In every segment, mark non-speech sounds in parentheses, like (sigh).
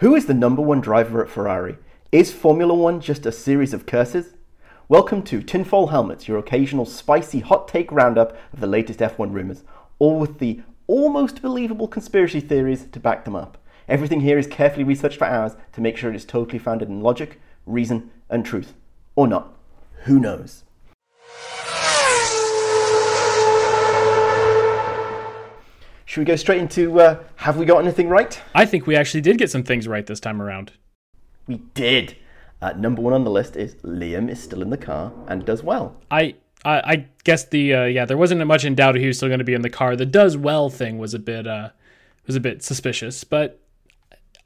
Who is the number one driver at Ferrari? Is Formula One just a series of curses? Welcome to Tinfoil Helmets, your occasional spicy hot take roundup of the latest F1 rumours, all with the almost believable conspiracy theories to back them up. Everything here is carefully researched for hours to make sure it is totally founded in logic, reason, and truth. Or not. Who knows? Should we go straight into uh, have we got anything right? I think we actually did get some things right this time around. We did. Uh, number one on the list is Liam is still in the car and does well. I I, I guess the uh, yeah there wasn't much in doubt he was still going to be in the car. The does well thing was a bit uh was a bit suspicious, but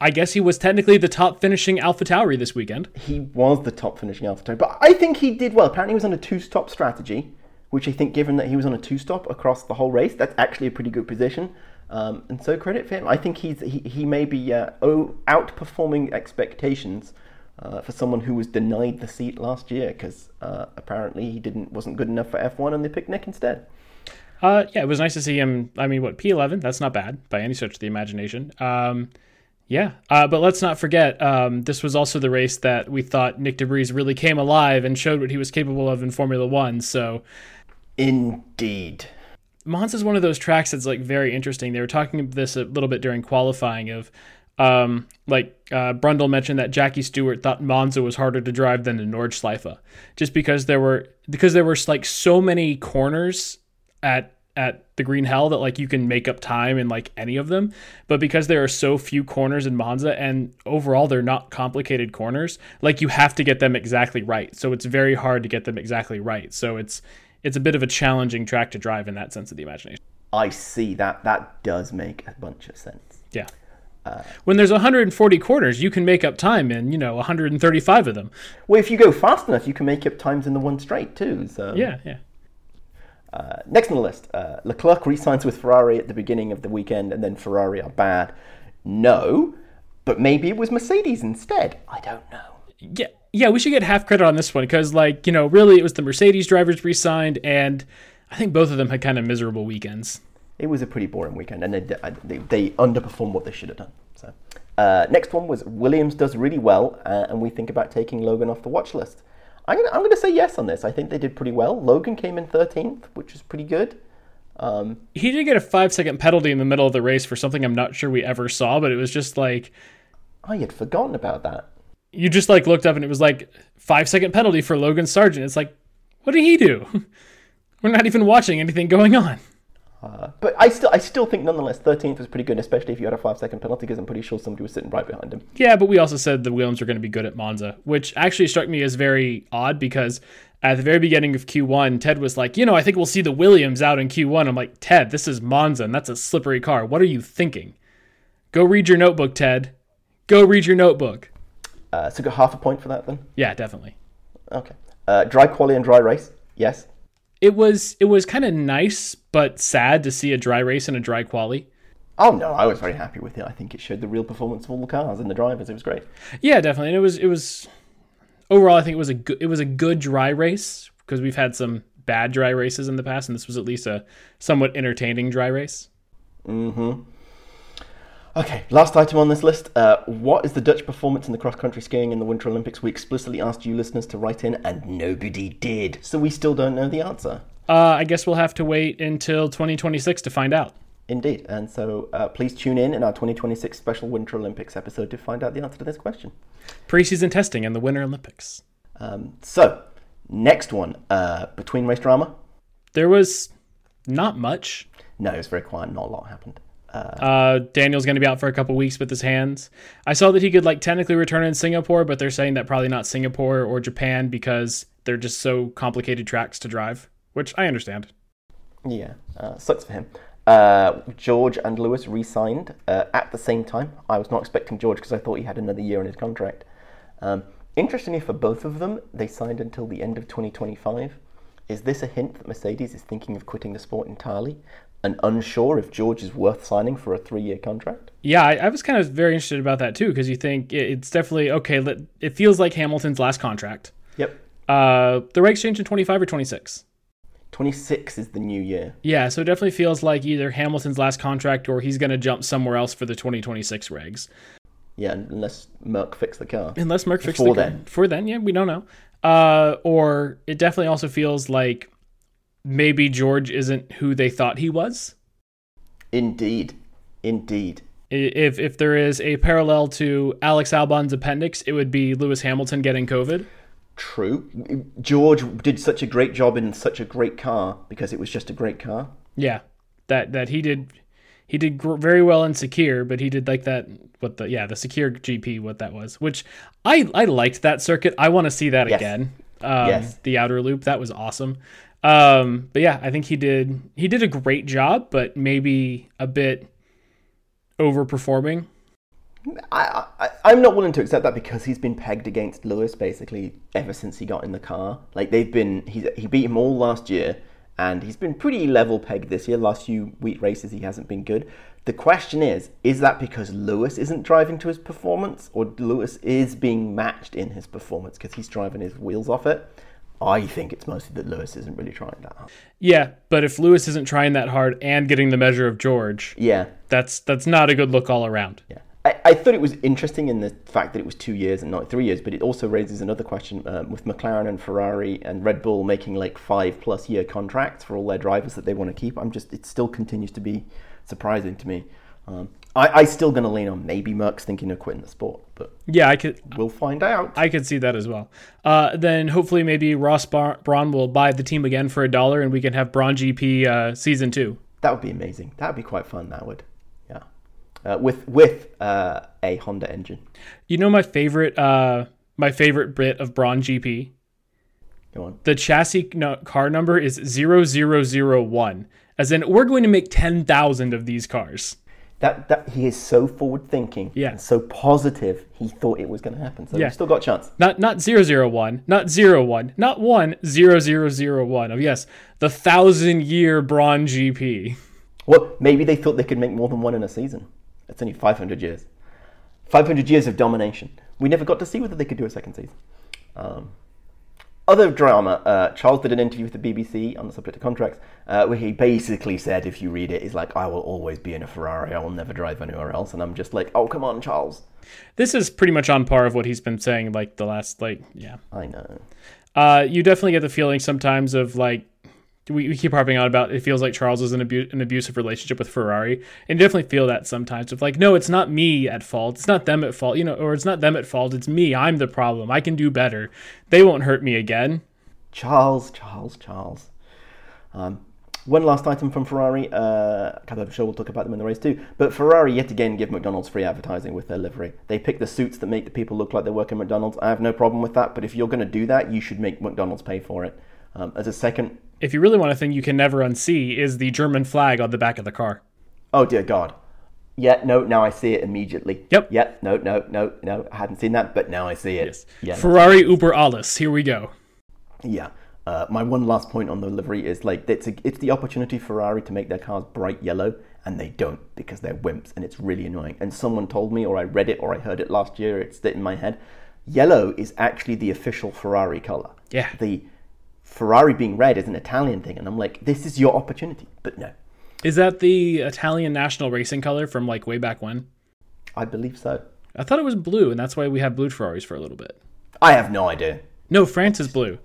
I guess he was technically the top finishing Alpha Tauri this weekend. He was the top finishing Alpha Tauri, but I think he did well. Apparently, he was on a two-stop strategy, which I think, given that he was on a two-stop across the whole race, that's actually a pretty good position. Um, and so credit for him. I think he's he, he may be uh, outperforming expectations uh, for someone who was denied the seat last year because uh, apparently he didn't wasn't good enough for F1 and they picked Nick instead. Uh, yeah, it was nice to see him. I mean, what P11? That's not bad by any stretch of the imagination. Um, yeah, uh, but let's not forget um, this was also the race that we thought Nyck de Vries really came alive and showed what he was capable of in Formula One. So, indeed. Monza is one of those tracks that's like very interesting. They were talking about this a little bit during qualifying of um, like uh, Brundle mentioned that Jackie Stewart thought Monza was harder to drive than the Nordschleife, just because there were because there were like so many corners at at the Green Hell that like you can make up time in like any of them, but because there are so few corners in Monza and overall they're not complicated corners, like you have to get them exactly right. So it's very hard to get them exactly right. So it's it's a bit of a challenging track to drive in that sense of the imagination. I see that. That does make a bunch of sense. Yeah. Uh, when there's 140 corners, you can make up time in you know 135 of them. Well, if you go fast enough, you can make up times in the one straight too. So yeah, yeah. Uh, next on the list, uh, Leclerc resigns with Ferrari at the beginning of the weekend, and then Ferrari are bad. No, but maybe it was Mercedes instead. I don't know. Yeah, yeah, we should get half credit on this one because, like, you know, really it was the Mercedes drivers re-signed, and I think both of them had kind of miserable weekends. It was a pretty boring weekend, and they they, they underperformed what they should have done. So, uh, next one was Williams does really well, uh, and we think about taking Logan off the watch list. I'm gonna, I'm gonna say yes on this. I think they did pretty well. Logan came in 13th, which is pretty good. Um, he did get a five second penalty in the middle of the race for something I'm not sure we ever saw, but it was just like I had forgotten about that you just like looked up and it was like five second penalty for Logan Sargeant. It's like, what did he do? (laughs) We're not even watching anything going on. Uh, but I still, I still think nonetheless, 13th was pretty good, especially if you had a five second penalty, because I'm pretty sure somebody was sitting right behind him. Yeah, but we also said the Williams were going to be good at Monza, which actually struck me as very odd because at the very beginning of Q1, Ted was like, you know, I think we'll see the Williams out in Q1. I'm like, Ted, this is Monza, and that's a slippery car. What are you thinking? Go read your notebook, Ted. Go read your notebook. Uh, so got half a point for that then. Yeah, definitely. Okay. Uh, dry quali and dry race. Yes. It was it was kind of nice but sad to see a dry race and a dry quali. Oh no, I was very happy with it. I think it showed the real performance of all the cars and the drivers. It was great. Yeah, definitely. And it was it was overall. I think it was a good it was a good dry race because we've had some bad dry races in the past, and this was at least a somewhat entertaining dry race. Mm-hmm. Okay, last item on this list. Uh, what is the Dutch performance in the cross country skiing in the Winter Olympics? We explicitly asked you listeners to write in, and nobody did. So we still don't know the answer. Uh, I guess we'll have to wait until 2026 to find out. Indeed. And so uh, please tune in in our 2026 special Winter Olympics episode to find out the answer to this question. Preseason testing and the Winter Olympics. Um, so, next one uh, between race drama. There was not much. No, it was very quiet. Not a lot happened. Uh, Daniel's going to be out for a couple weeks with his hands. I saw that he could like technically return in Singapore, but they're saying that probably not Singapore or Japan because they're just so complicated tracks to drive, which I understand. Yeah, uh, sucks for him. Uh, George and Lewis re-signed uh, at the same time. I was not expecting George because I thought he had another year on his contract. Um, interestingly, for both of them, they signed until the end of 2025. Is this a hint that Mercedes is thinking of quitting the sport entirely? And unsure if George is worth signing for a three-year contract. Yeah, I, I was kind of very interested about that too because you think it's definitely okay. It feels like Hamilton's last contract. Yep. Uh, the regs change in twenty-five or twenty-six. 26 is the new year. Yeah, so it definitely feels like either Hamilton's last contract or he's going to jump somewhere else for the 2026 regs. Yeah, unless Merc fixed the car. Unless Merc fixed Before the car. then. Before then, yeah, we don't know. Uh, or it definitely also feels like maybe George isn't who they thought he was. Indeed, indeed. If if there is a parallel to Alex Albon's appendix, it would be Lewis Hamilton getting COVID. True. George did such a great job in such a great car because it was just a great car. Yeah, that that he did he did gr- very well in Sakhir, but he did like that what the yeah the Sakhir GP what that was, which I I liked that circuit. I want to see that Yes. again. Um, Yes. the outer loop that was awesome. Um, but yeah, I think he did he did a great job, but maybe a bit overperforming. I, I, I'm not willing to accept that because he's been pegged against Lewis basically ever since he got in the car. Like they've been, he he beat him all last year, and he's been pretty level pegged this year. Last few week races, he hasn't been good. The question is, is that because Lewis isn't driving to his performance, or Lewis is being matched in his performance because he's driving his wheels off it? I think it's mostly that Lewis isn't really trying that hard. Yeah, but if Lewis isn't trying that hard and getting the measure of George, Yeah, that's that's not a good look all around. Yeah. I, I thought it was interesting in the fact that it was two years and not three years, but it also raises another question um, with McLaren and Ferrari and Red Bull making like five plus year contracts for all their drivers that they want to keep. I'm just, it still continues to be surprising to me. Um, I, I still going to lean on maybe Merc's thinking of quitting the sport, but Yeah, I could we'll find out. I could see that as well. Uh, then hopefully maybe Ross Bar- Braun will buy the team again for a dollar, and we can have Braun GP uh, season two. That would be amazing. That would be quite fun. That would, yeah, uh, with with uh, a Honda engine. You know my favorite uh, my favorite bit of Braun GP. Go on. The chassis no, car number is 0001. As in, we're going to make 10,000 of these cars. That, that he is so forward thinking Yeah. and so positive he thought it was going to happen so Yeah. still got a chance Not not 001, not 01, not 1, 0001. Oh, yes, the thousand year Braun GP. Well, maybe they thought they could make more than one in a season. It's only 500 years. 500 years of domination. We never got to see whether they could do a second season. Um, other drama, uh, Charles did an interview with the BBC on the subject of contracts, uh, where he basically said, if you read it, he's like, I will always be in a Ferrari, I will never drive anywhere else. And I'm just like, oh, come on, Charles. This is pretty much on par of what he's been saying like the last like yeah. I know. Uh, you definitely get the feeling sometimes of like we, we keep harping on about it feels like Charles is in abu- an abusive relationship with Ferrari, and definitely feel that sometimes of like no, it's not me at fault, it's not them at fault, you know, or it's not them at fault, it's me, I'm the problem, I can do better, they won't hurt me again. Charles, Charles, Charles. Um, one last item from Ferrari. Uh, I'm sure we'll talk about them in the race too. But Ferrari yet again give McDonald's free advertising with their livery. They pick the suits that make the people look like they work at McDonald's. I have no problem with that. But if you're going to do that, you should make McDonald's pay for it. Um, as a second, If you really want a thing you can never unsee is the German flag on the back of the car. oh dear God. Yeah, no, now I see it immediately. Yep. Yeah, no, no, no, no. I hadn't seen that, but now I see it. Yes. Yeah. Ferrari Uber alles. Here we go. Yeah. Uh, my one last point on the livery is like it's a, it's the opportunity for Ferrari to make their cars bright yellow, and they don't because they're wimps, and it's really annoying. And someone told me, or I read it, or I heard it last year. It's in my head. Yellow is actually the official Ferrari color. Yeah. The Ferrari being red is an Italian thing, and I'm like, this is your opportunity, but no, Is that the Italian national racing color from like way back when? I believe so. I thought it was blue, and that's why we had blue Ferraris for a little bit. I have no idea. No, France is blue.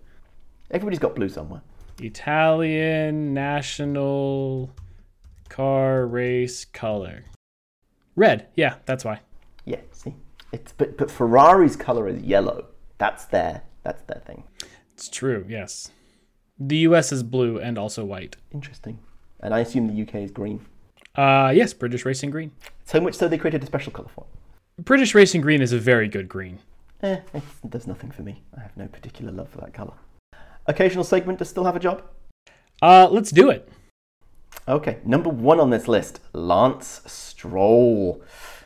Everybody's got blue somewhere. Italian national car race color. Red. Yeah, that's why. Yeah, see, it's but but Ferrari's color is yellow. That's their that's their thing. It's true, yes. The US is blue and also white. Interesting. And I assume the UK is green. Uh yes, British Racing Green. So much so they created a special colour for it. British Racing Green is a very good green. Eh, it's, there's nothing for me. I have no particular love for that colour. Occasional segment does still have a job? Uh let's do it. Okay, number one on this list Lance Stroll.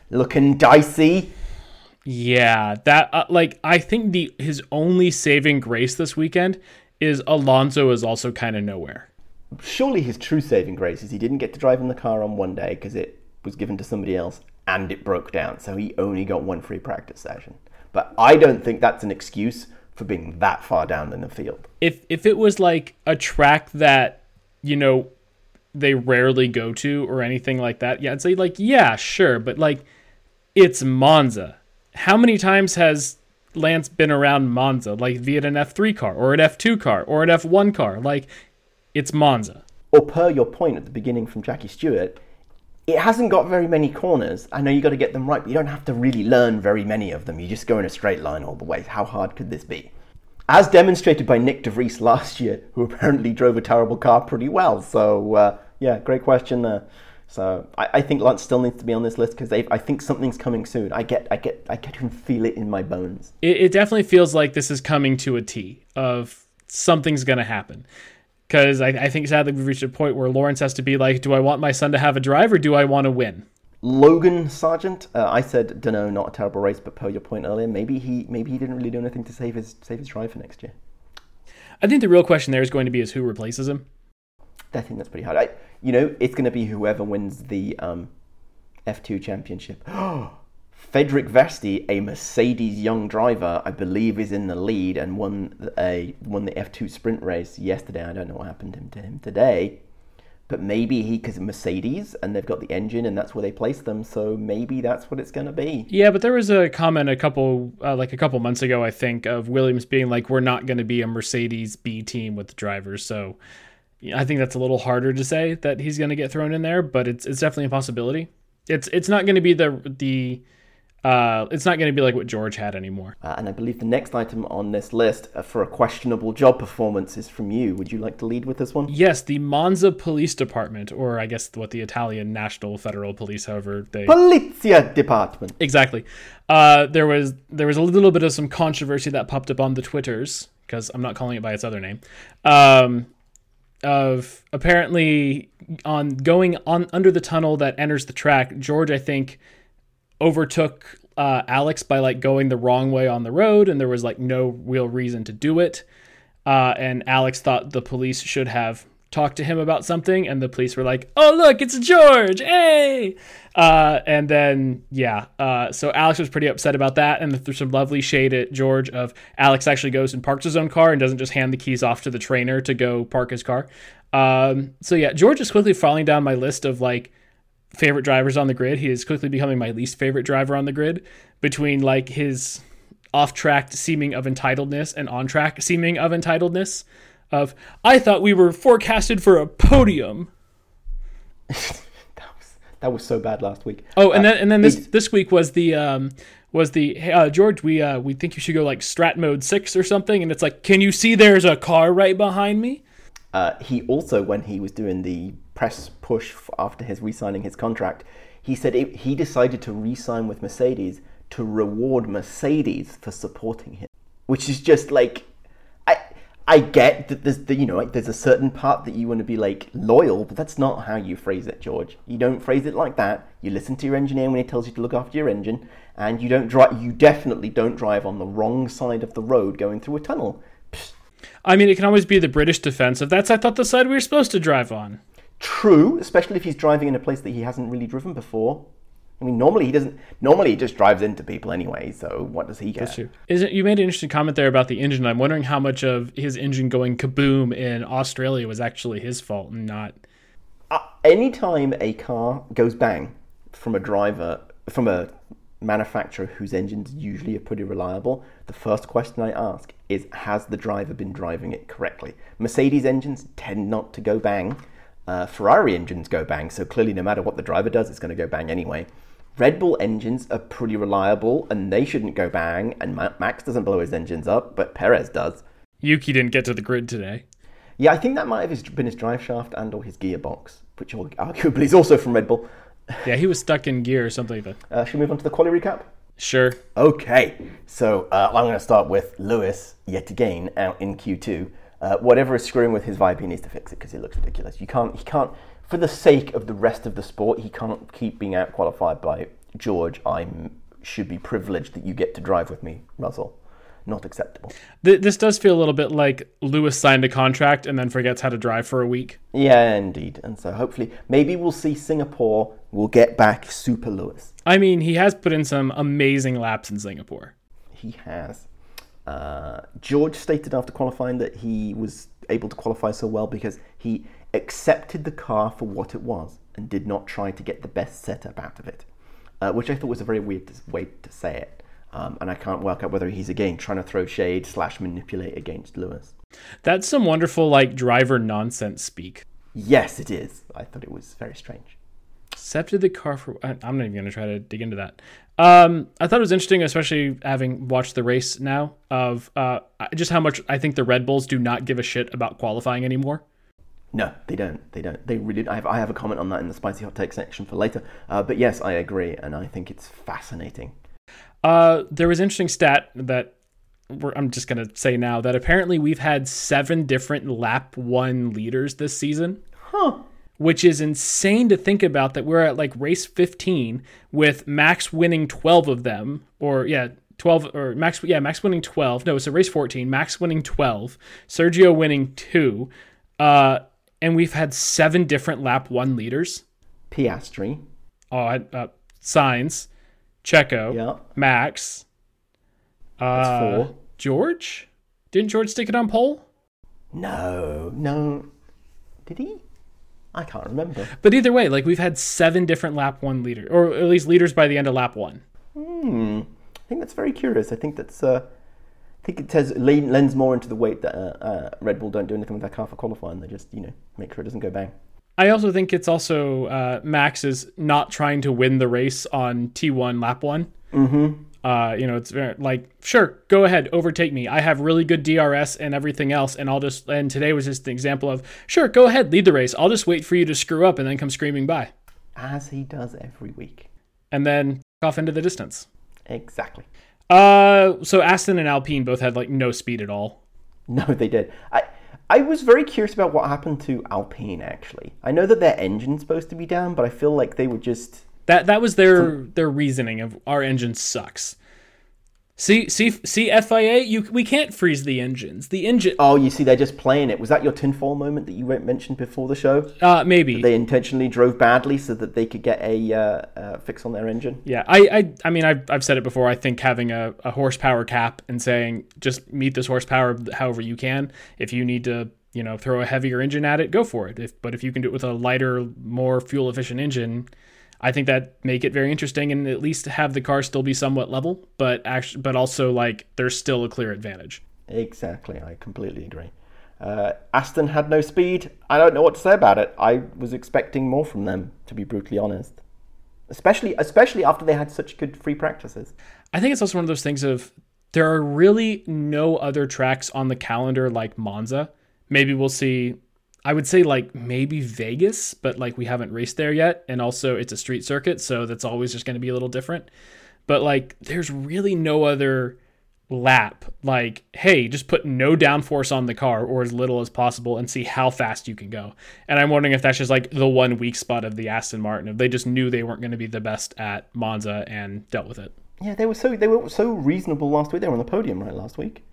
Looking dicey. Yeah, that uh, like I think the his only saving grace this weekend is Alonso is also kind of nowhere. Surely his true saving grace is he didn't get to drive in the car on one day because it was given to somebody else and it broke down, so he only got one free practice session. But I don't think that's an excuse for being that far down in the field. If if it was like a track that you know they rarely go to or anything like that, yeah, I'd say like yeah, sure, but like It's Monza. How many times has Lance been around Monza, like via an F3 car or an F2 car or an F1 car? Like, it's Monza. Or per your point at the beginning from Jackie Stewart, it hasn't got very many corners. I know you got to get them right, but you don't have to really learn very many of them. You just go in a straight line all the way. How hard could this be? As demonstrated by Nyck de Vries last year, who apparently drove a terrible car pretty well. So, uh, yeah, great question there. So I, I, think Lance still needs to be on this list because I think something's coming soon. I get, I get, I can feel it in my bones. It, it definitely feels like this is coming to a T of something's going to happen because I, I, think sadly we've reached a point where Lawrence has to be like, do I want my son to have a drive or do I want to win? Logan Sargeant, uh, I said, don't know, not a terrible race, but per your point earlier, maybe he maybe he didn't really do anything to save his save his drive for next year. I think the real question there is going to be is who replaces him. I think that's pretty hard. I, you know, it's going to be whoever wins the um, F2 championship. (gasps) Frederik Vesti, a Mercedes young driver, I believe, is in the lead and won a won the F2 sprint race yesterday. I don't know what happened to him today, but maybe he because Mercedes and they've got the engine and that's where they place them. So maybe that's what it's going to be. Yeah, but there was a comment a couple uh, like a couple months ago, I think, of Williams being like, "We're not going to be a Mercedes B team with the drivers." So I think that's a little harder to say that he's going to get thrown in there, but it's it's definitely a possibility. It's it's not going to be the the uh, it's not going to be like what George had anymore. Uh, and I believe the next item on this list for a questionable job performance is from you. Would you like to lead with this one? Yes, the Monza Police Department, or I guess what the Italian National Federal Police, however they Polizia Department. Exactly. Uh, there was there was a little bit of some controversy that popped up on the twitters because I'm not calling it by its other name. Um, of apparently on going on under the tunnel that enters the track, George I think overtook uh, Alex by like going the wrong way on the road, and there was like no real reason to do it. Uh, and Alex thought the police should have talked to him about something, and the police were like, "Oh, look, it's George! Hey!" Uh, and then yeah, uh, so Alex was pretty upset about that, and there's some lovely shade at George of Alex actually goes and parks his own car and doesn't just hand the keys off to the trainer to go park his car. Um, so yeah, George is quickly falling down my list of like favorite drivers on the grid. He is quickly becoming my least favorite driver on the grid between like his off track seeming of entitledness and on track seeming of entitledness. Of I thought we were forecasted for a podium. (laughs) that was that was so bad last week. Oh, and uh, then and then this this week was the um was the hey, uh, George we uh we think you should go like strat mode six or something, and it's like can you see there's a car right behind me? Uh, he also when he was doing the press push after his re-signing his contract, he said it, he decided to re-sign with Mercedes to reward Mercedes for supporting him, which is just like I get that there's the, you know like there's a certain part that you want to be like loyal, but that's not how you phrase it, George. You don't phrase it like that. You listen to your engineer when he tells you to look after your engine, and you don't drive. You definitely don't drive on the wrong side of the road going through a tunnel. Psst. I mean, it can always be the British defense of that's I thought the side we were supposed to drive on. True, especially if he's driving in a place that he hasn't really driven before. I mean, normally he doesn't. Normally he just drives into people anyway. So what does he get? Is it, you made an interesting comment there about the engine. I'm wondering how much of his engine going kaboom in Australia was actually his fault and not. Uh, anytime a car goes bang from a driver from a manufacturer whose engines usually are pretty reliable, the first question I ask is, has the driver been driving it correctly? Mercedes engines tend not to go bang uh, Ferrari engines go bang, so clearly, no matter what the driver does, it's going to go bang anyway. Red Bull engines are pretty reliable, and they shouldn't go bang. And Max doesn't blow his engines up, but Perez does. Yuki didn't get to the grid today. Yeah, I think that might have been his drive shaft and/or his gearbox, which arguably is also from Red Bull. (laughs) yeah, he was stuck in gear or something like that. Uh, should we move on to the quality recap? Sure. Okay, so uh, I'm going to start with Lewis yet again out in Q2 uh, whatever is screwing with his vibe, he needs to fix it because it looks ridiculous. You can't, he can't, for the sake of the rest of the sport, he can't keep being out qualified by George. I should be privileged that you get to drive with me, Russell. Not acceptable. This does feel a little bit like Lewis signed a contract and then forgets how to drive for a week. Yeah, indeed. And so hopefully, maybe we'll see Singapore. We'll get back Super Lewis. I mean, he has put in some amazing laps in Singapore. He has. Uh, George stated after qualifying that he was able to qualify so well because he accepted the car for what it was and did not try to get the best setup out of it. uh, which I thought was a very weird way to say it. Um, and I can't work out whether he's again trying to throw shade slash manipulate against Lewis. That's some wonderful like driver nonsense speak. Yes, it is. I thought it was very strange. Accepted the car for. I- I'm not even going to try to dig into that. Um, I thought it was interesting, especially having watched the race now, of uh, just how much I think the Red Bulls do not give a shit about qualifying anymore. No, they don't. They don't. They really. I have. I have a comment on that in the spicy hot take section for later. Uh, but yes, I agree, and I think it's fascinating. Uh, there was an interesting stat that we're, I'm just going to say now that apparently we've had seven different lap one leaders this season. Huh. Which is insane to think about that we're at like race 15 with Max winning 12 of them, or yeah, 12 or Max, yeah, Max winning 12. No, it's a race 14. Max winning 12, Sergio winning two, uh, and we've had seven different lap one leaders. Piastri. Oh, uh, Sainz, Checo, Yeah. Max, That's uh, four. George. Didn't George stick it on pole? No. No. Did he? I can't remember. But either way, like we've had seven different lap one leaders, or at least leaders by the end of lap one. Hmm. I think that's very curious. I think that's. Uh, I think it says lends more into the weight that uh, uh, Red Bull don't do anything with their car for qualifying. They just you know make sure it doesn't go bang. I also think it's also uh, Max is not trying to win the race on T1 lap one. Mm-hmm. Uh, you know, it's very, like, sure, go ahead, overtake me. I have really good DRS and everything else, and I'll just. And today was just an example of, sure, go ahead, lead the race. I'll just wait for you to screw up and then come screaming by, As he does every week. and then off into the distance. Exactly. Uh, so Aston and Alpine both had like no speed at all. No, they did. I I was very curious about what happened to Alpine. Actually, I know that their engine's supposed to be down, but I feel like they were just. That that was their their reasoning of our engine sucks. See see see FIA, you we can't freeze the engines. The engine, Oh, you see, they're just playing it. Was that your tinfoil moment that you mentioned before the show? uh, maybe. They intentionally drove badly so that they could get a uh, uh, fix on their engine. Yeah, I, I, I mean, I've, I've said it before. I think having a, a horsepower cap and saying just meet this horsepower however you can. If you need to, you know, throw a heavier engine at it, go for it. If, but if you can do it with a lighter, more fuel efficient engine, I think that make it very interesting and at least have the car still be somewhat level, but actually, but also like there's still a clear advantage. Exactly, I completely agree. Uh, Aston had no speed. I don't know what to say about it. I was expecting more from them, to be brutally honest. Especially, especially after they had such good free practices. I think it's also one of those things of there are really no other tracks on the calendar like Monza. Maybe we'll see I would say like maybe Vegas, but like we haven't raced there yet and also it's a street circuit, so that's always just going to be a little different. But like there's really no other lap like hey, just put no downforce on the car or as little as possible and see how fast you can go. And I'm wondering if that's just like the one weak spot of the Aston Martin if they just knew they weren't going to be the best at Monza and dealt with it. Yeah, they were so they were so reasonable last week. They were on the podium right last week.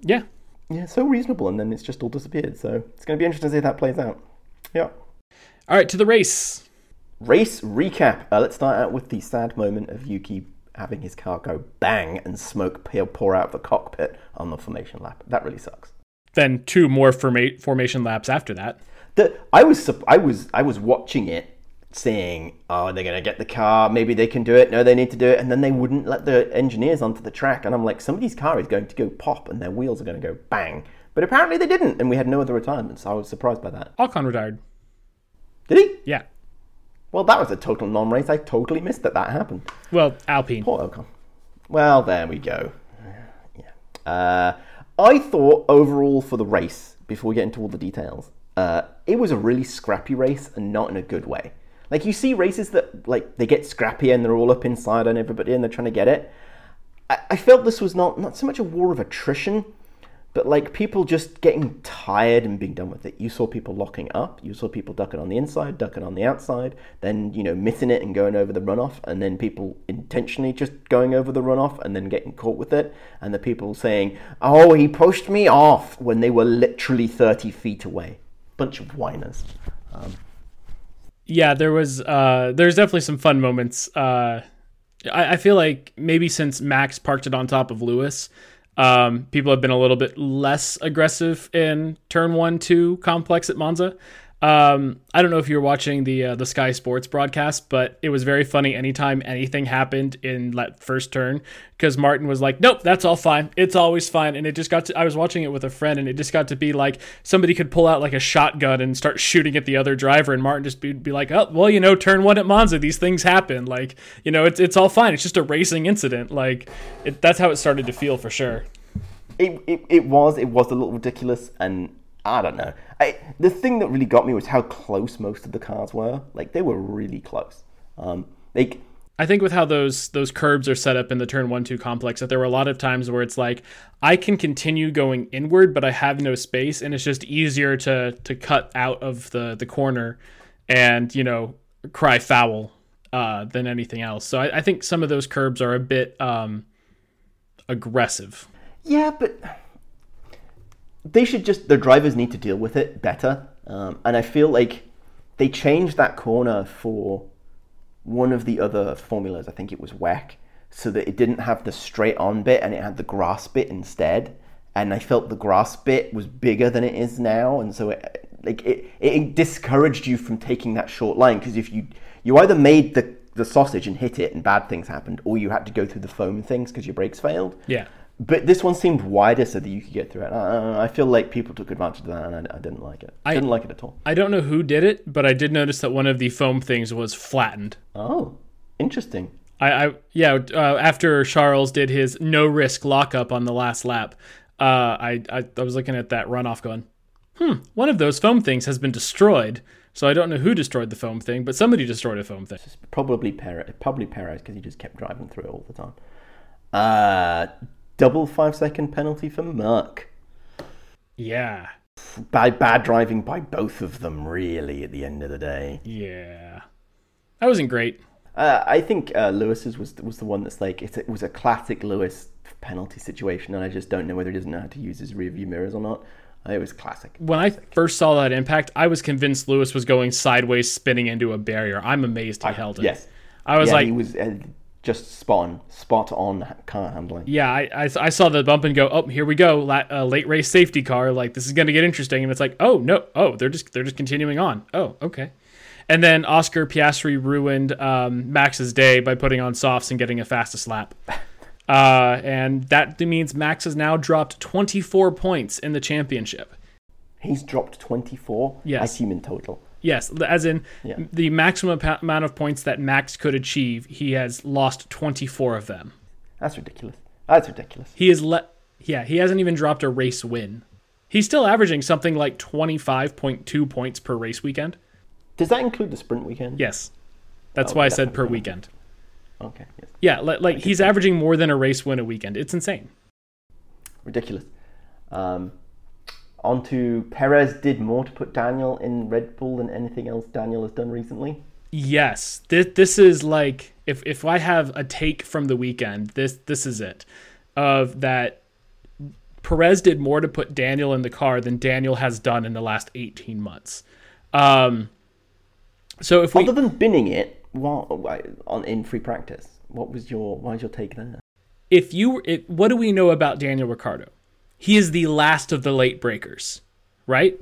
Yeah, Yeah, so reasonable, and then it's just all disappeared. So it's going to be interesting to see how that plays out. Yeah. All right, to the race. Race recap. Uh, let's start out with the sad moment of Yuki having his car go bang and smoke pour pour out of the cockpit on the formation lap. That really sucks. Then two more forma- formation laps after that. The, I was I was I was watching it, saying, "Oh, they're gonna get the car. Maybe they can do it. No, they need to do it." And then they wouldn't let the engineers onto the track, and I'm like, somebody's car is going to go pop, and their wheels are going to go bang. But apparently they didn't, and we had no other retirements. So I was surprised by that. Ocon retired. Did he? Yeah. Well, that was a total non-race. I totally missed that that happened. Well, Alpine. Poor Ocon. Well, there we go. Yeah. Uh, I thought overall for the race, before we get into all the details, uh, it was a really scrappy race and not in a good way. Like you see races that like they get scrappy and they're all up inside on everybody and they're trying to get it. I, I felt this was not not so much a war of attrition, but like people just getting tired and being done with it. You saw people locking up. You saw people ducking on the inside, ducking on the outside, then you know missing it and going over the runoff, and then people intentionally just going over the runoff and then getting caught with it, and the people saying, "Oh, he pushed me off" when they were literally thirty feet away. Bunch of whiners. Um, Yeah, there was uh there's definitely some fun moments. Uh I, I feel like maybe since Max parked it on top of Lewis, um, people have been a little bit less aggressive in turn one two complex at Monza. Um, I don't know if you were watching the uh, the Sky Sports broadcast, but it was very funny anytime anything happened in that first turn because Martin was like, "Nope, that's all fine. It's always fine." And it just got to I was watching it with a friend, and it just got to be like somebody could pull out like a shotgun and start shooting at the other driver, and Martin just be, be like, "Oh, well, you know, turn one at Monza, these things happen. Like, you know, it's it's all fine. It's just a racing incident. Like, it, that's how it started to feel for sure." It, it, it was it was a little ridiculous and I don't know. I, the thing that really got me was how close most of the cars were. Like they were really close. Um, like I think with how those those curbs are set up in the turn one two complex, that there were a lot of times where it's like I can continue going inward, but I have no space, and it's just easier to to cut out of the the corner, and you know cry foul uh, than anything else. So I, I, think some of those curbs are a bit um, aggressive. Yeah, but they should just the drivers need to deal with it better. Um, and I feel like they changed that corner for one of the other formulas. I think it was WEC, so that it didn't have the straight on bit and it had the grass bit instead. And I felt the grass bit was bigger than it is now, and so it like it, it discouraged you from taking that short line because if you you either made the the sausage and hit it and bad things happened, or you had to go through the foam things because your brakes failed. Yeah but this one seemed wider so that you could get through it. I, I feel like people took advantage of that, and I, I didn't like it. I didn't like it at all. I don't know who did it, but I did notice that one of the foam things was flattened. Oh, interesting. I, I yeah. Uh, after Charles did his no risk lockup on the last lap, uh, I, I I was looking at that runoff, going, hmm, one of those foam things has been destroyed. So I don't know who destroyed the foam thing, but somebody destroyed a foam thing. Probably Perez, probably Perez, because he just kept driving through it all the time. Uh, double five second penalty for Merc. Yeah. Bad, bad driving by both of them, really, at the end of the day. Yeah. That wasn't great. Uh, I think uh, Lewis's was was the one that's like it was a classic Lewis penalty situation, and I just don't know whether he doesn't know how to use his rearview mirrors or not. Uh, it was classic. When I first saw that impact, I was convinced Lewis was going sideways, spinning into a barrier. I'm amazed he I, held it. Yes, I was yeah, like, he was. Uh, just spot on, spot on car handling. Yeah, I, I, I, saw the bump and go, oh, here we go, La- uh, late race safety car. Like this is going to get interesting, and it's like, oh no, oh they're just they're just continuing on. Oh okay, and then Oscar Piastri ruined um, Max's day by putting on softs and getting a fastest lap. (laughs) Uh, and that means Max has now dropped 24 points in the championship. He's dropped 24? Yes. I assume in total. Yes, as in yeah. the maximum amount of points that Max could achieve, he has lost 24 of them. That's ridiculous. That's ridiculous. He is let yeah, he hasn't even dropped a race win. He's still averaging something like 25.2 points per race weekend. Does that include the sprint weekend? Yes. That's oh, why I said per weekend. Okay. Yes. Yeah, like, he's averaging more than a race win a weekend. It's insane. Ridiculous. Um, onto Perez did more to put Daniel in Red Bull than anything else Daniel has done recently. Yes, this this is like if if I have a take from the weekend, this this is it. Of that Perez did more to put Daniel in the car than Daniel has done in the last 18 months. Um, so if we, other than binning it on in free practice, what was your why was your take there? If you, it, what do we know about Daniel Ricciardo? He is the last of the late brakers, right?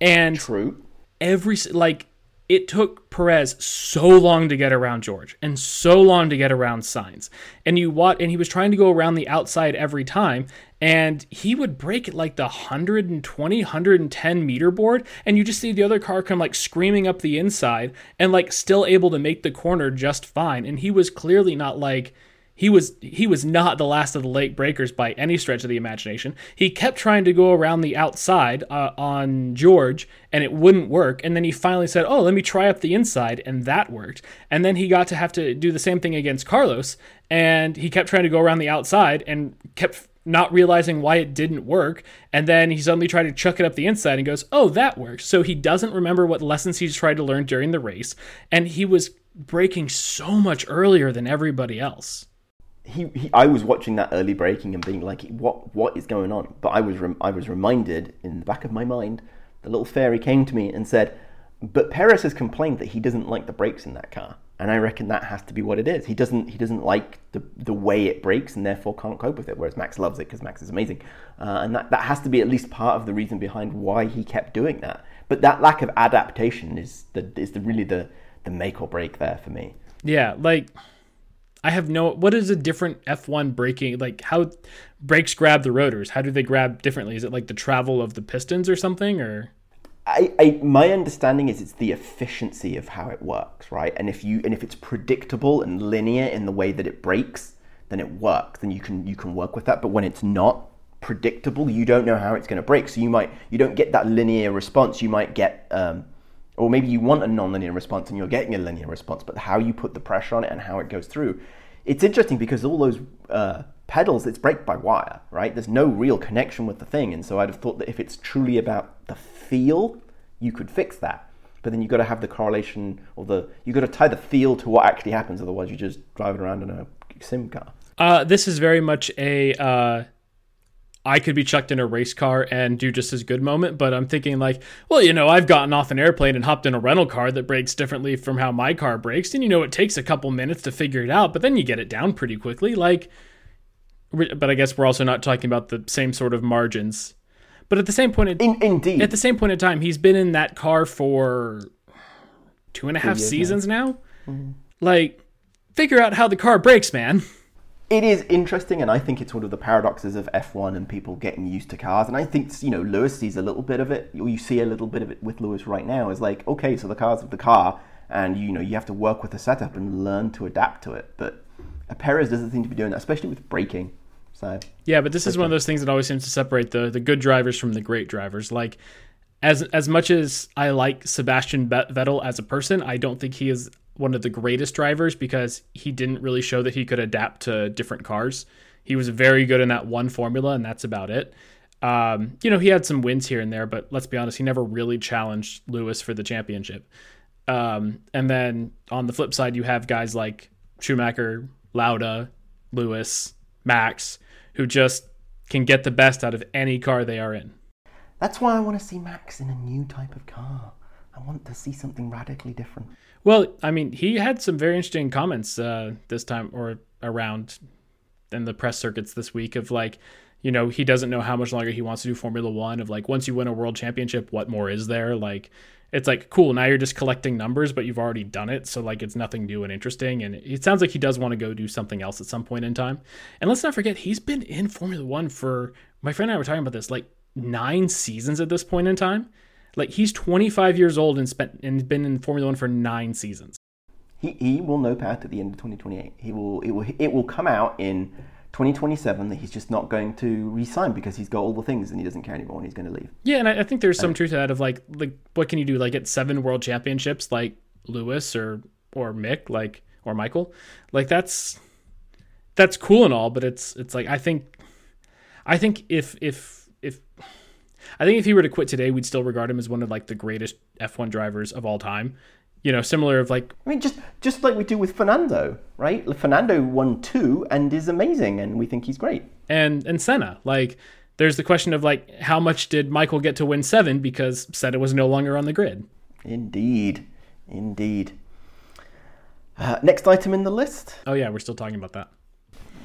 And true. Every like it took Perez so long to get around George and so long to get around Sainz. And you what and he was trying to go around the outside every time and he would brake at like the 120 110 meter board and you just see the other car come like screaming up the inside and like still able to make the corner just fine and he was clearly not like he was he was not the last of the late brakers by any stretch of the imagination. He kept trying to go around the outside uh, on George, and it wouldn't work. And then he finally said, "Oh, let me try up the inside," and that worked. And then he got to have to do the same thing against Carlos, and he kept trying to go around the outside and kept not realizing why it didn't work. And then he suddenly tried to chuck it up the inside and goes, "Oh, that works." So he doesn't remember what lessons he's tried to learn during the race, and he was braking so much earlier than everybody else he, he, I was watching that early braking and being like, what what is going on? But I was rem- I was reminded in the back of my mind, the little fairy came to me and said, but Perez has complained that he doesn't like the brakes in that car. and I reckon that has to be what it is. He doesn't he doesn't like the the way it brakes, and therefore can't cope with it. Whereas Max loves it because Max is amazing, uh, and that that has to be at least part of the reason behind why he kept doing that. But that lack of adaptation is the is the really the the make or break there for me. Yeah, like I have no. What is a different F1 braking? Like how brakes grab the rotors? How do they grab differently? Is it like the travel of the pistons or something? Or I, I my understanding is it's the efficiency of how it works, right? And if you and if it's predictable and linear in the way that it brakes, then it works. Then you can you can work with that. But when it's not predictable, you don't know how it's going to brake. So you might you don't get that linear response. You might get um, or maybe you want a non-linear response and you're getting a linear response. But how you put the pressure on it and how it goes through, it's interesting because all those uh, pedals, it's brake by wire, right? There's no real connection with the thing. And so I'd have thought that if it's truly about the feel, you could fix that. But then you've got to have the correlation or the you've got to tie the feel to what actually happens. Otherwise, you're just driving around in a sim car. Uh, this is very much a uh, I could be chucked in a race car and do just as good moment. But I'm thinking like, well, you know, I've gotten off an airplane and hopped in a rental car that brakes differently from how my car brakes, and you know, it takes a couple minutes to figure it out, but then you get it down pretty quickly. Like, but I guess we're also not talking about the same sort of margins but at the same point, in, in, indeed, at the same point in time, he's been in that car for two and a half seasons now. now. Mm-hmm. Like, figure out how the car brakes, man. It is interesting, and I think it's one of the paradoxes of F1 and people getting used to cars. And I think you know Lewis sees a little bit of it, or you see a little bit of it with Lewis right now. Is like, okay, so the car's of the car, and you know you have to work with the setup and learn to adapt to it. But a Perez doesn't seem to be doing that, especially with braking. So yeah, but this is one of those things that always seems to separate the the good drivers from the great drivers. Like as as much as I like Sebastian Vettel as a person, I don't think he is one of the greatest drivers because he didn't really show that he could adapt to different cars. He was very good in that one formula, and that's about it. Um, you know, he had some wins here and there, but let's be honest, he never really challenged Lewis for the championship. Um, and then on the flip side, you have guys like Schumacher, Lauda, Lewis, Max, who just can get the best out of any car they are in. That's why I want to see Max in a new type of car. I want to see something radically different. Well, I mean, he had some very interesting comments uh, this time or around in the press circuits this week of like, you know, he doesn't know how much longer he wants to do Formula One. Of like, once you win a world championship, what more is there? Like, it's like cool now you're just collecting numbers but you've already done it so like it's nothing new and interesting and it sounds like he does want to go do something else at some point in time and let's not forget he's been in formula one for my friend and i were talking about this like nine seasons at this point in time like he's 25 years old and spent and been in formula one for nine seasons. He, he will know path at the end of 2028 he will it will it will come out in 2027 that he's just not going to resign because he's got all the things and he doesn't care anymore and he's going to leave. Yeah, and I, I think there's some truth to that of like like what can you do like at seven world championships like Lewis or or Mick like or Michael? Like that's that's cool and all, but it's it's like I think I think if if if I think if he were to quit today, we'd still regard him as one of like the greatest F1 drivers of all time you know, similar of like. I mean, just just like we do with Fernando, right? Fernando won two and is amazing, and we think he's great. And and Senna, like, there's the question of like, how much did Michael get to win seven because Senna was no longer on the grid? Indeed, indeed. Uh, next item in the list. Oh yeah, we're still talking about that.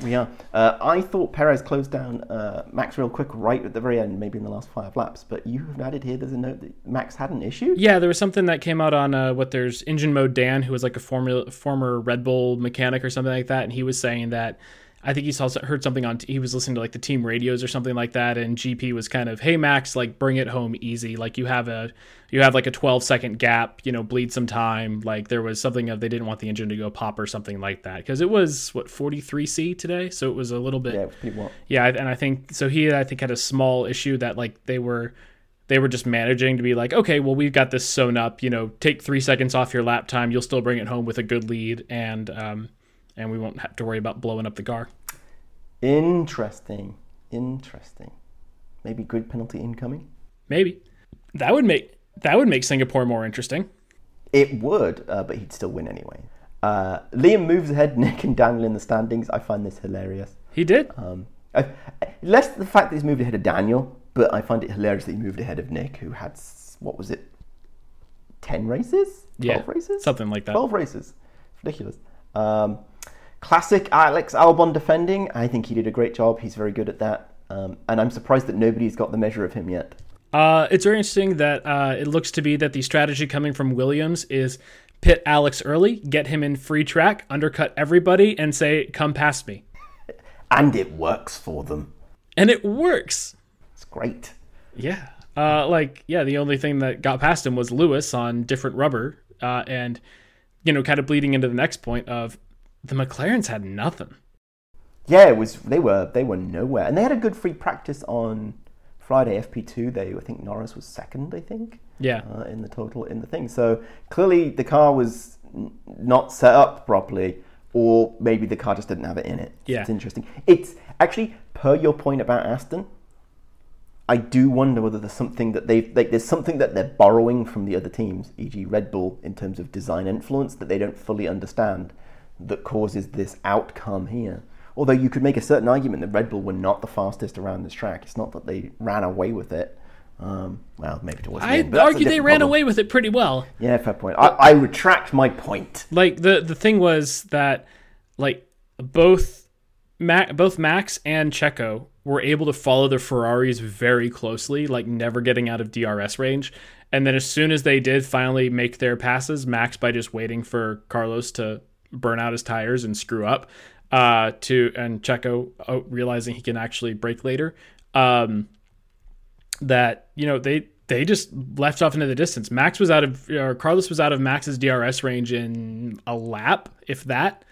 We are. Uh, I thought Perez closed down uh, Max real quick right at the very end, maybe in the last five laps. But you have added here there's a note that Max had an issue. Yeah, there was something that came out on uh, what there's Engine Mode Dan, who was like a formula, former Red Bull mechanic or something like that, and he was saying that I think he saw heard something on he was listening to like the team radios or something like that and GP was kind of hey Max like bring it home easy. Like you have a you have like a 12 second gap you know bleed some time. Like there was something of they didn't want the engine to go pop or something like that. Because it was what 43C today? So it was a little bit yeah it was pretty well yeah and I think so he I think had a small issue that like they were they were just managing to be like okay well we've got this sewn up. You know take three seconds off your lap time. You'll still bring it home with a good lead. And um and we won't have to worry about blowing up the car. Interesting. Interesting. Maybe grid penalty incoming. Maybe that would make that would make Singapore more interesting. It would, uh, but he'd still win anyway. Uh, Liam moves ahead, (laughs) Nick and Daniel in the standings. I find this hilarious. He did. Um, I, less the fact that he's moved ahead of Daniel, but I find it hilarious that he moved ahead of Nick, who had what was it, ten races, twelve yeah, races, something like that. Twelve races ridiculous. Um, classic Alex Albon defending. I think he did a great job. He's very good at that. Um, and I'm surprised that nobody's got the measure of him yet. Uh, it's very interesting that uh, it looks to be that the strategy coming from Williams is pit Alex early, get him in free track, undercut everybody, and say, "Come past me." And it works for them. And it works. It's great. Yeah. Uh, like, yeah, the only thing that got past him was Lewis on different rubber, uh, and you know, kind of bleeding into the next point of the McLarens had nothing. Yeah, it was. They were. They were nowhere, and they had a good free practice on Friday. FP two. They. I think Norris was second. I think. Yeah. Uh, in the total in the thing. So clearly the car was not set up properly, or maybe the car just didn't have it in it. Yeah. It's interesting. It's actually per your point about Aston. I do wonder whether there's something that they've like there's something that they're borrowing from the other teams, e.g. Red Bull, in terms of design influence that they don't fully understand that causes this outcome here. Although you could make a certain argument that Red Bull were not the fastest around this track. It's not that they ran away with it. Um, well, maybe towards the I end. that's argue they ran problem. away with it pretty well. Yeah, fair point. I, I retract my point. Like the the thing was that like both Ma- both Max and Checo were able to follow the Ferraris very closely, like never getting out of DRS range. And then as soon as they did finally make their passes, Max by just waiting for Carlos to burn out his tires and screw up, uh, to and Checo uh, realizing he can actually brake later, um, that you know they they just left off into the distance. Max was out of or Carlos was out of Max's DRS range in a lap, if that.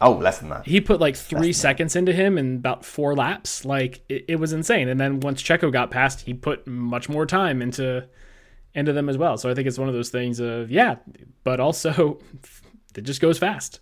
Oh, less than that. He put like three seconds into him in about four laps. Like it, it was insane. And then once Checo got past, he put much more time into into them as well. So I think it's one of those things of yeah, but also it just goes fast.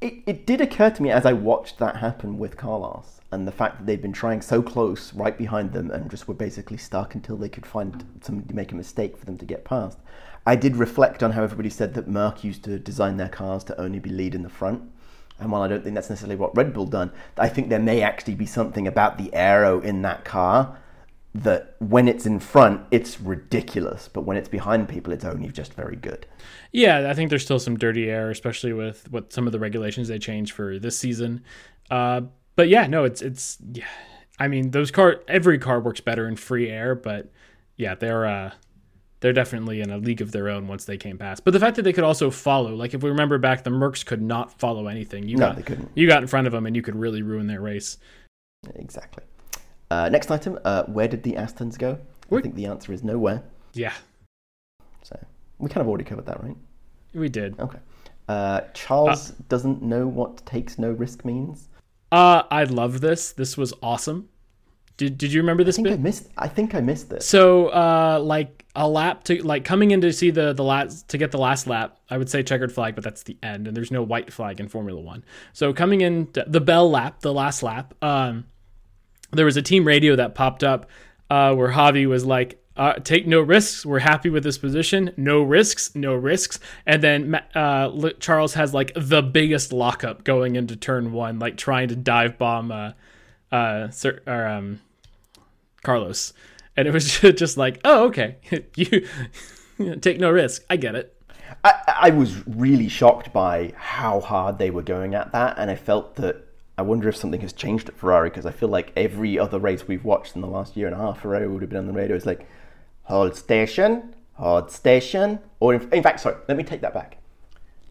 It, it did occur to me as I watched that happen with Carlos and the fact that they'd been trying so close right behind them and just were basically stuck until they could find somebody to make a mistake for them to get past. I did reflect on how everybody said that Merc used to design their cars to only be lead in the front. And while I don't think that's necessarily what Red Bull done, I think there may actually be something about the aero in that car that when it's in front, it's ridiculous, but when it's behind people, it's only just very good. Yeah, I think there's still some dirty air, especially with what some of the regulations they changed for this season. Uh, but yeah, no, it's it's yeah. I mean, those car every car works better in free air, but yeah, they're uh, they're definitely in a league of their own once they came past. But the fact that they could also follow, like if we remember back, the Mercs could not follow anything. You No, got they couldn't. you got in front of them and you could really ruin their race. Exactly. Uh, next item, uh, where did the Astons go? I think the answer is nowhere. Yeah, So we kind of already covered that, right? we did. Okay. Uh, Charles doesn't know what takes no risk means. Uh, I love this. This was awesome. Did Did you remember I this think bit? I missed. I think I missed this. So, uh, like a lap to like coming in to see the the last to get the last lap, I would say checkered flag, but that's the end, and there's no white flag in Formula One. So coming in the bell lap, the last lap, um, there was a team radio that popped up uh, where Xavi was like. Uh, take no risks. We're happy with this position. No risks. No risks. And then uh, Charles has like the biggest lockup going into turn one, like trying to dive bomb uh, uh, Sir, or, um, Carlos, and it was (laughs) just like, oh, okay, (laughs) you (laughs) take no risk. I get it. I, I was really shocked by how hard they were going at that, and I felt that I wonder if something has changed at Ferrari because I feel like every other race we've watched in the last year and a half, Ferrari would have been on the radio. It's like, hold station, hold station, or in, in fact, sorry, let me take that back.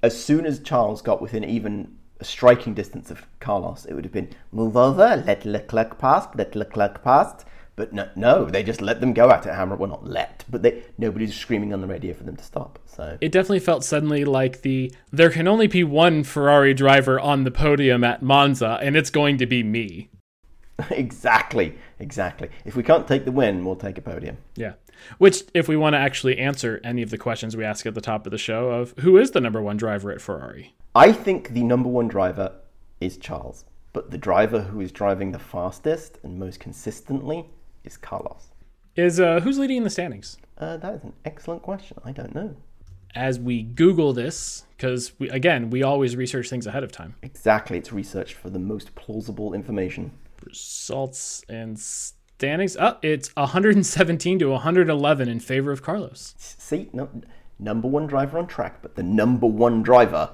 As soon as Charles got within even a striking distance of Carlos, it would have been move over, let Leclerc past, let Leclerc past. But no, no, they just let them go at it, hammer. Well, not let, but they nobody's screaming on the radio for them to stop. So It definitely felt suddenly like the there can only be one Ferrari driver on the podium at Monza, and it's going to be me. (laughs) exactly, exactly. If we can't take the win, we'll take a podium. Yeah. Which, if we want to actually answer any of the questions we ask at the top of the show of who is the number one driver at Ferrari? I think the number one driver is Charles, but the driver who is driving the fastest and most consistently is Carlos. Is uh, who's leading in the standings? Uh, that is an excellent question. I don't know. As we Google this, because we, again, we always research things ahead of time. Exactly, it's research for the most plausible information. results and standings. Oh, it's 117 to 111 in favor of Carlos. See, no, number one driver on track, but the number one driver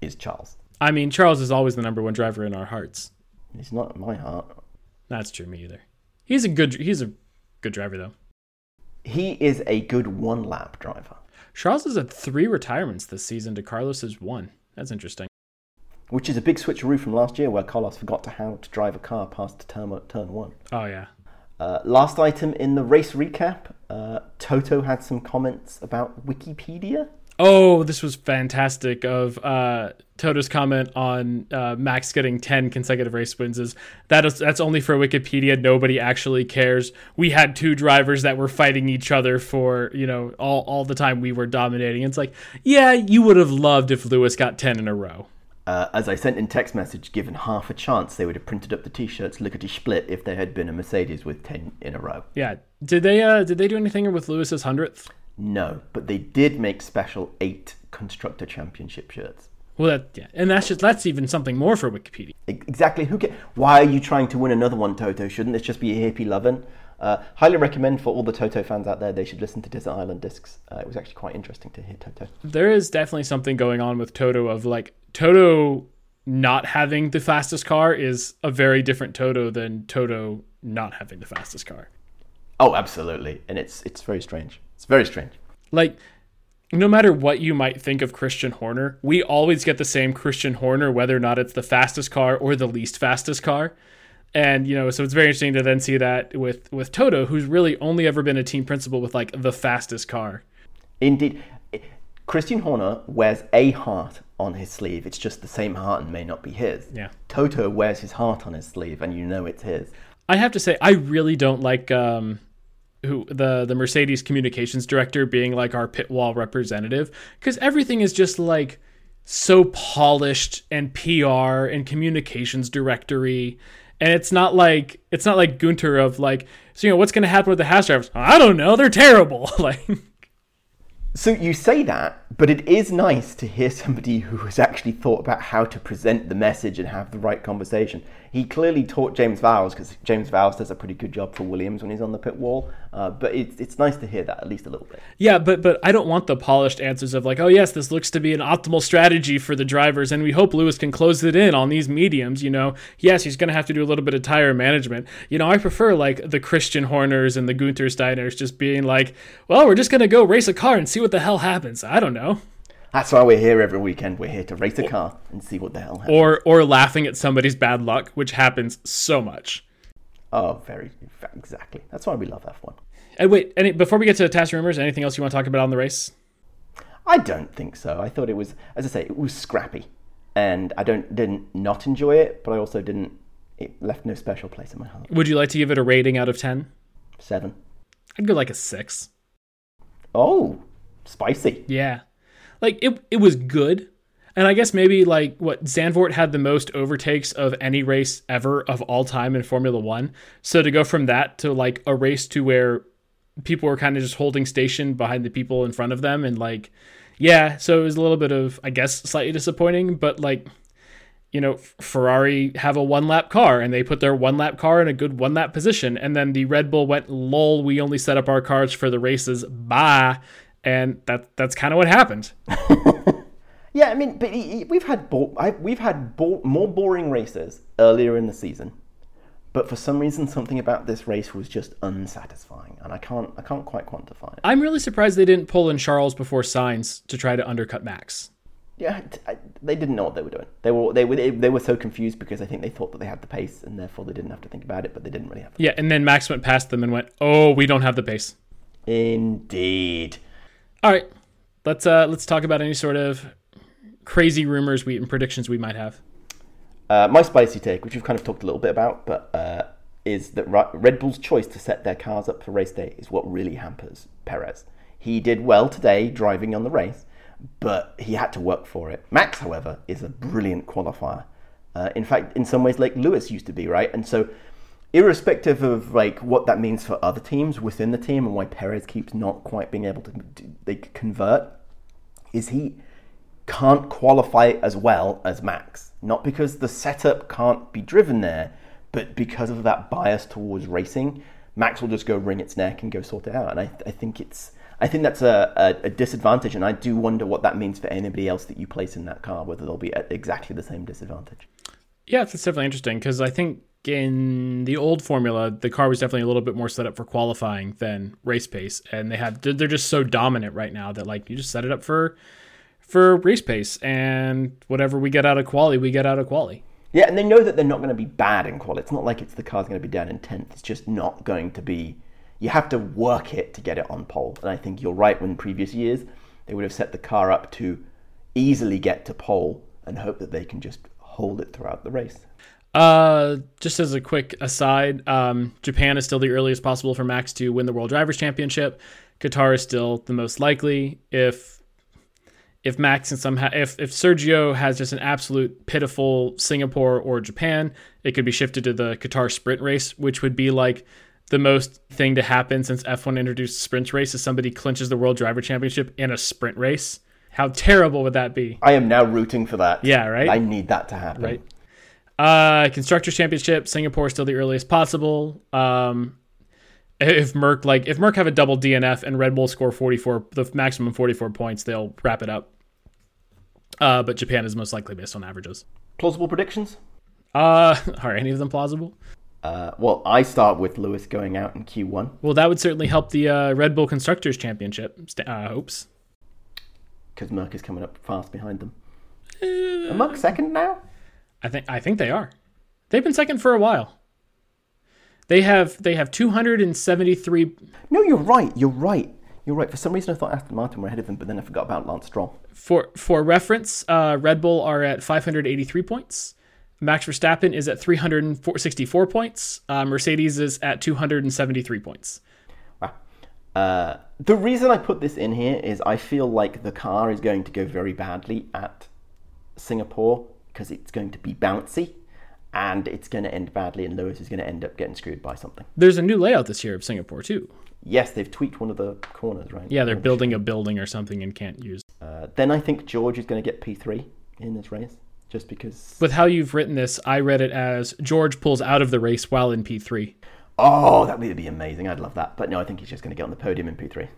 is Charles. I mean, Charles is always the number one driver in our hearts. He's not in my heart. That's true, me either. He's a good he's a good driver though. He is a good one lap driver, Charles has had three retirements this season to Carlos's one. That's interesting. which is a big switcheroo from last year where Carlos forgot to how to drive a car past turn, turn one. Oh yeah. Uh, last item in the race recap uh, Toto had some comments about Wikipedia. Oh, this was fantastic. Of uh, Toto's comment on uh, Max getting ten consecutive race wins is that is that's only for Wikipedia. Nobody actually cares. We had two drivers that were fighting each other for you know all all the time we were dominating. It's like yeah, you would have loved if Lewis got ten in a row. Uh, as I sent in text message, given half a chance, they would have printed up the T-shirts Look at lickety split if there had been a Mercedes with ten in a row. Yeah. Did they uh did they do anything with Lewis's hundredth? No, but they did make special eight constructor championship shirts. Well, that yeah, and that's just that's even something more for Wikipedia. Exactly. Who? Ca- Why are you trying to win another one, Toto? Shouldn't this just be a hippie lovin'? Uh, highly recommend for all the Toto fans out there. They should listen to Desert Island Discs. Uh, it was actually quite interesting to hear Toto. there is definitely something going on with Toto of like Toto not having the fastest car is a very different Toto than Toto not having the fastest car. Oh, absolutely, and it's it's very strange. It's very strange. Like no matter what you might think of Christian Horner, we always get the same Christian Horner whether or not it's the fastest car or the least fastest car. And you know, so it's very interesting to then see that with with Toto who's really only ever been a team principal with like the fastest car. Indeed, Christian Horner wears a heart on his sleeve. It's just the same heart and may not be his. Yeah. Toto wears his heart on his sleeve, and you know it's his. I have to say, I really don't like um, who the the Mercedes communications director being like our pit wall representative because everything is just like so polished and PR and communications directory. And it's not like it's not like Gunter of like so you know what's going to happen with the Haas drivers? I don't know. They're terrible. (laughs) like So you say that, but it is nice to hear somebody who has actually thought about how to present the message and have the right conversation. He clearly taught James Vowles because James Vowles does a pretty good job for Williams when he's on the pit wall. Uh, but it's it's nice to hear that at least a little bit. Yeah, but but I don't want the polished answers of like, oh yes, this looks to be an optimal strategy for the drivers, and we hope Lewis can close it in on these mediums. You know, yes, he's going to have to do a little bit of tire management. You know, I prefer like the Christian Horners and the Gunter Steiners just being like, well, we're just going to go race a car and see what the hell happens. I don't know, That's why we're here every weekend. We're here to race a car and see what the hell happens. or or laughing at somebody's bad luck, which happens so much. oh, very exactly. That's why we love F1. And wait, any before we get to TAS rumors, anything else you want to talk about on the race? I don't think so. I thought it was, as I say, it was scrappy, and I don't didn't not enjoy it, but I also didn't. It left no special place in my heart. Would you like to give it a rating out of ten? Seven. I'd go like a six. Oh, spicy. Yeah. Like it it was good. And I guess maybe like what Zandvoort had the most overtakes of any race ever of all time in Formula 1. So to go from that to like a race to where people were kind of just holding station behind the people in front of them and like yeah, so it was a little bit of I guess slightly disappointing, but like you know, Ferrari have a one lap car and they put their one lap car in a good one lap position. And then the Red Bull went, lol, we only set up our cars for the races. Bye. And that that's kind of what happened. (laughs) Yeah, I mean, but he- he- we've had bo- I, we've had bo- more boring races earlier in the season, but for some reason, something about this race was just unsatisfying, and I can't I can't quite quantify it. I'm really surprised they didn't pull in Charles before Sainz to try to undercut Max. Yeah, t- I- they didn't know what they were doing. They were they were they were so confused because I think they thought that they had the pace, and therefore they didn't have to think about it, but they didn't really have. Yeah, and then Max went past them and went, "Oh, we don't have the pace." Indeed. All right, let's uh let's talk about any sort of crazy rumors we and predictions we might have. Uh, my spicy take, which we've kind of talked a little bit about, but uh, is that Red Bull's choice to set their cars up for race day is what really hampers Perez. He did well today driving on the race, but he had to work for it. Max, however, is a brilliant qualifier. Uh, in fact, in some ways, like Lewis used to be, right? And so, irrespective of like what that means for other teams within the team and why Perez keeps not quite being able to they convert, is he can't qualify as well as Max. Not because the setup can't be driven there, but because of that bias towards racing. Max will just go wring its neck and go sort it out. And I, I think it's I think that's a, a, a, disadvantage, and I do wonder what that means for anybody else that you place in that car, whether they'll be at exactly the same disadvantage. Yeah, it's definitely interesting because I think in the old formula, the car was definitely a little bit more set up for qualifying than race pace, and they had they're just so dominant right now that like you just set it up for for race pace, and whatever we get out of quali, we get out of quali. Yeah, and they know that they're not going to be bad in quali. It's not like it's the car's going to be down in tenth. It's just not going to be you have to work it to get it on pole. And I think you're right when previous years they would have set the car up to easily get to pole and hope that they can just hold it throughout the race. Uh, just as a quick aside, um, Japan is still the earliest possible for Max to win the World Drivers' Championship. Qatar is still the most likely. If if Max and somehow if if Sergio has just an absolute pitiful Singapore or Japan, it could be shifted to the Qatar sprint race, which would be like the most thing to happen since F1 introduced sprint race is somebody clinches the World Driver Championship in a sprint race. How terrible would that be? I am now rooting for that. Yeah, right. I need that to happen. Right. Uh, Constructors Championship, Singapore still the earliest possible. Um, if Merc like if Merc have a double DNF and Red Bull score 44 the maximum 44 points, they'll wrap it up. Uh, but Japan is most likely based on averages. Plausible predictions? Uh, (laughs) are any of them plausible? Uh, well, I start with Lewis going out in Q1. Well, that would certainly help the uh, Red Bull Constructors Championship uh, hopes. Because Merc is coming up fast behind them. Uh, Are Merc second now? I think I think they are. They've been second for a while. They have they have 273. No, you're right. You're right. You're right. For some reason, I thought Aston Martin were ahead of them, but then I forgot about Lance Stroll. For for reference, uh, Red Bull are at 583 points. Max Verstappen is at 364 points. Uh, Mercedes is at 273 points. Wow. Uh, the reason I put this in here is I feel like the car is going to go very badly at Singapore because it's going to be bouncy and it's going to end badly, and Lewis is going to end up getting screwed by something. There's a new layout this year of Singapore, too. Yes, they've tweaked one of the corners, right? Yeah, they're building a building or something and can't use. Uh, then I think George is going to get P3 in this race just because. With how you've written this, I read it as George pulls out of the race while in P3. Oh, that would be amazing. I'd love that. But no, I think he's just going to get on the podium in P3.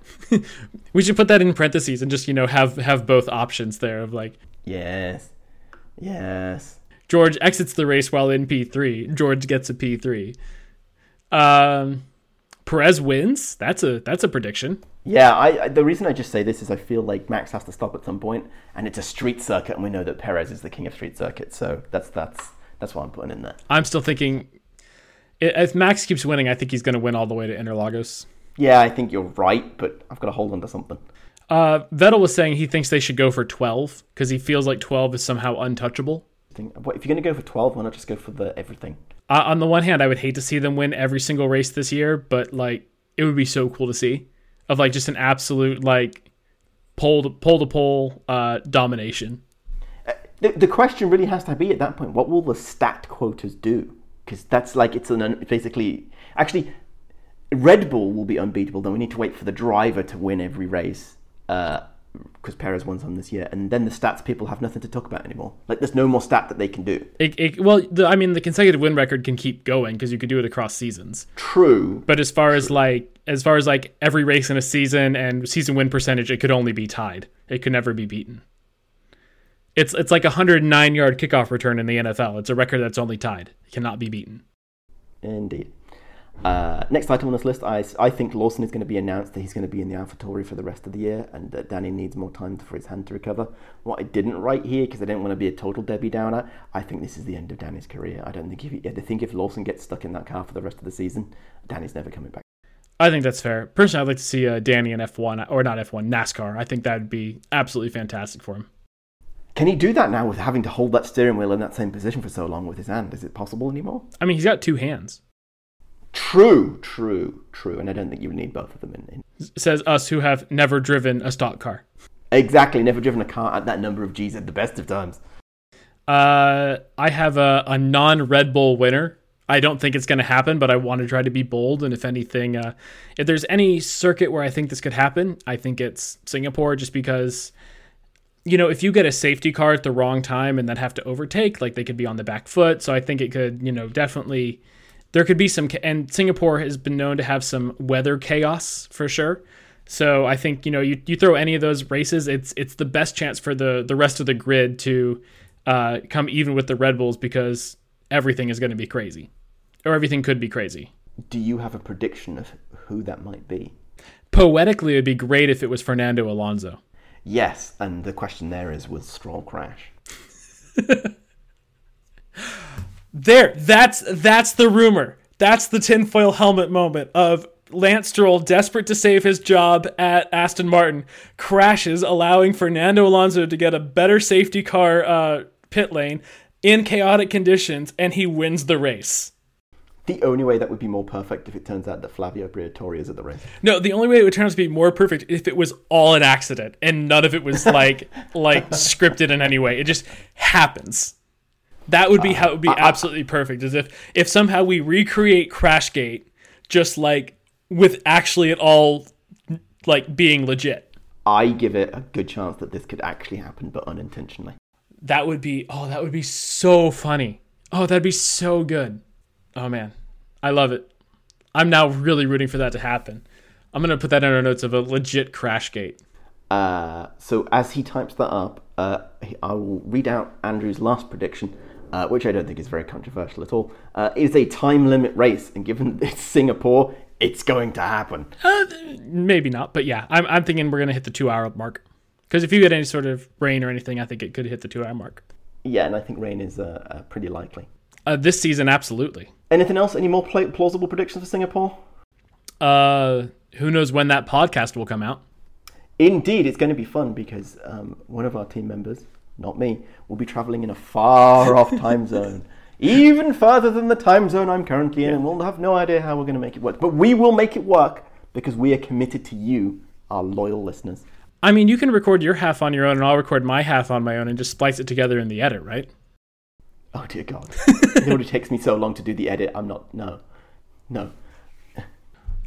(laughs) we should put that in parentheses and just, you know, have have both options there of like Yes. Yes. George exits the race while in P3. George gets a P3. Um Perez wins. That's a that's a prediction. Yeah, I, I, the reason I just say this is I feel like Max has to stop at some point, and it's a street circuit, and we know that Perez is the king of street circuits, so that's that's that's what I'm putting in there. I'm still thinking if Max keeps winning, I think he's going to win all the way to Interlagos. Yeah, I think you're right, but I've got to hold on to something. Uh, Vettel was saying he thinks they should go for 12 because he feels like 12 is somehow untouchable. If you're going to go for 12, why not just go for the everything? Uh, on the one hand, I would hate to see them win every single race this year, but like it would be so cool to see of like just an absolute like pole to pole to pole uh, domination. Uh, the, the question really has to be at that point: what will the stat quotas do? Because that's like it's an basically actually Red Bull will be unbeatable. Then we need to wait for the driver to win every race. Uh, because Perez won some this year, and then the stats people have nothing to talk about anymore. Like there's no more stat that they can do. It, it, well, the, I mean, the consecutive win record can keep going because you could do it across seasons. True, but as far true. as like as far as like every race in a season and season win percentage, it could only be tied. It could never be beaten. It's it's like a 109 yard kickoff return in the NFL. It's a record that's only tied. It cannot be beaten. Indeed. Uh, next item on this list, I, I think Lawson is going to be announced that he's going to be in the AlphaTauri for the rest of the year, and that Danny needs more time for his hand to recover. What I didn't write here because I didn't want to be a total Debbie Downer, I think this is the end of Danny's career. I don't think if he, I think if Lawson gets stuck in that car for the rest of the season, Danny's never coming back. I think that's fair. Personally, I'd like to see uh, Danny in F1 or not F1 NASCAR. I think that would be absolutely fantastic for him. Can he do that now with having to hold that steering wheel in that same position for so long with his hand? Is it possible anymore? I mean, he's got two hands. True, true, true. And I don't think you would need both of them in, in. Says us who have never driven a stock car. Exactly, never driven a car at that number of G's at the best of times. Uh, I have a, a non Red Bull winner. I don't think it's going to happen, but I want to try to be bold. And if anything, uh, if there's any circuit where I think this could happen, I think it's Singapore, just because, you know, if you get a safety car at the wrong time and then have to overtake, like they could be on the back foot. So I think it could, you know, definitely there could be some and Singapore has been known to have some weather chaos for sure. So I think you know you, you throw any of those races, it's it's the best chance for the the rest of the grid to uh, come even with the Red Bulls because everything is going to be crazy, or everything could be crazy. Do you have a prediction of who that might be? Poetically, it'd be great if it was Fernando Alonso. Yes, and the question there is: Was Stroll crash? (laughs) There, that's that's the rumor. That's the tinfoil helmet moment of Lance Stroll, desperate to save his job at Aston Martin, crashes, allowing Fernando Alonso to get a better safety car uh, pit lane in chaotic conditions, and he wins the race. The only way that would be more perfect if it turns out that Flavio Briatore is at the race. No, the only way it would turn out to be more perfect if it was all an accident and none of it was (laughs) like like scripted in any way. It just happens. That would be how it would be absolutely perfect. As if if somehow we recreate Crashgate, just like with actually it all like being legit. I give it a good chance that this could actually happen, but unintentionally. That would be oh, that would be so funny. Oh, that'd be so good. Oh man, I love it. I'm now really rooting for that to happen. I'm gonna put that in our notes of a legit Crashgate. Uh, so as he types that up, uh, I will read out Andrew's last prediction, uh, which I don't think is very controversial at all. Uh, is a time limit race, and given (laughs) it's Singapore, it's going to happen. Uh, maybe not, but yeah, I'm, I'm thinking we're gonna hit the two hour mark. Because if you get any sort of rain or anything, I think it could hit the two hour mark. Yeah, and I think rain is uh, uh, pretty likely. Uh, this season, absolutely. Anything else? Any more pla- plausible predictions for Singapore? Uh, who knows when that podcast will come out? Indeed, it's going to be fun because um, one of our team members, not me, will be traveling in a far off time (laughs) zone. Even further than the time zone I'm currently in, and we'll have no idea how we're going to make it work. But we will make it work because we are committed to you, our loyal listeners. I mean, you can record your half on your own, and I'll record my half on my own, and just splice it together in the edit, right? Oh dear God! (laughs) it already takes me so long to do the edit. I'm not. No, no.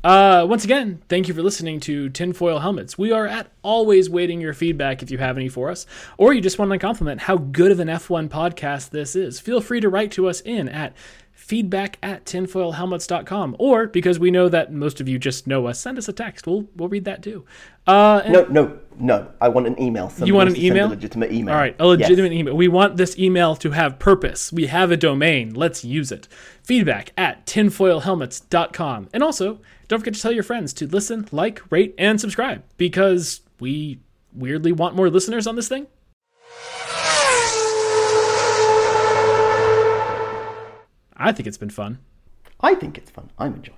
Uh, once again, thank you for listening to Tinfoil Helmets. We are at always waiting your feedback if you have any for us, or you just want to compliment how good of an F1 podcast this is. Feel free to write to us in at feedback at tinfoilhelmets.com, or because we know that most of you just know us, send us a text. We'll we'll read that too. Uh, No, no, no. I want an email. Somebody You want an to send a email? legitimate email. All right, a Yes. email. We want this email to have purpose. We have a domain. Let's use it. Feedback at tinfoilhelmets.com. And also, don't forget to tell your friends to listen, like, rate, and subscribe because we weirdly want more listeners on this thing. I think it's been fun. I think it's fun. I'm enjoying.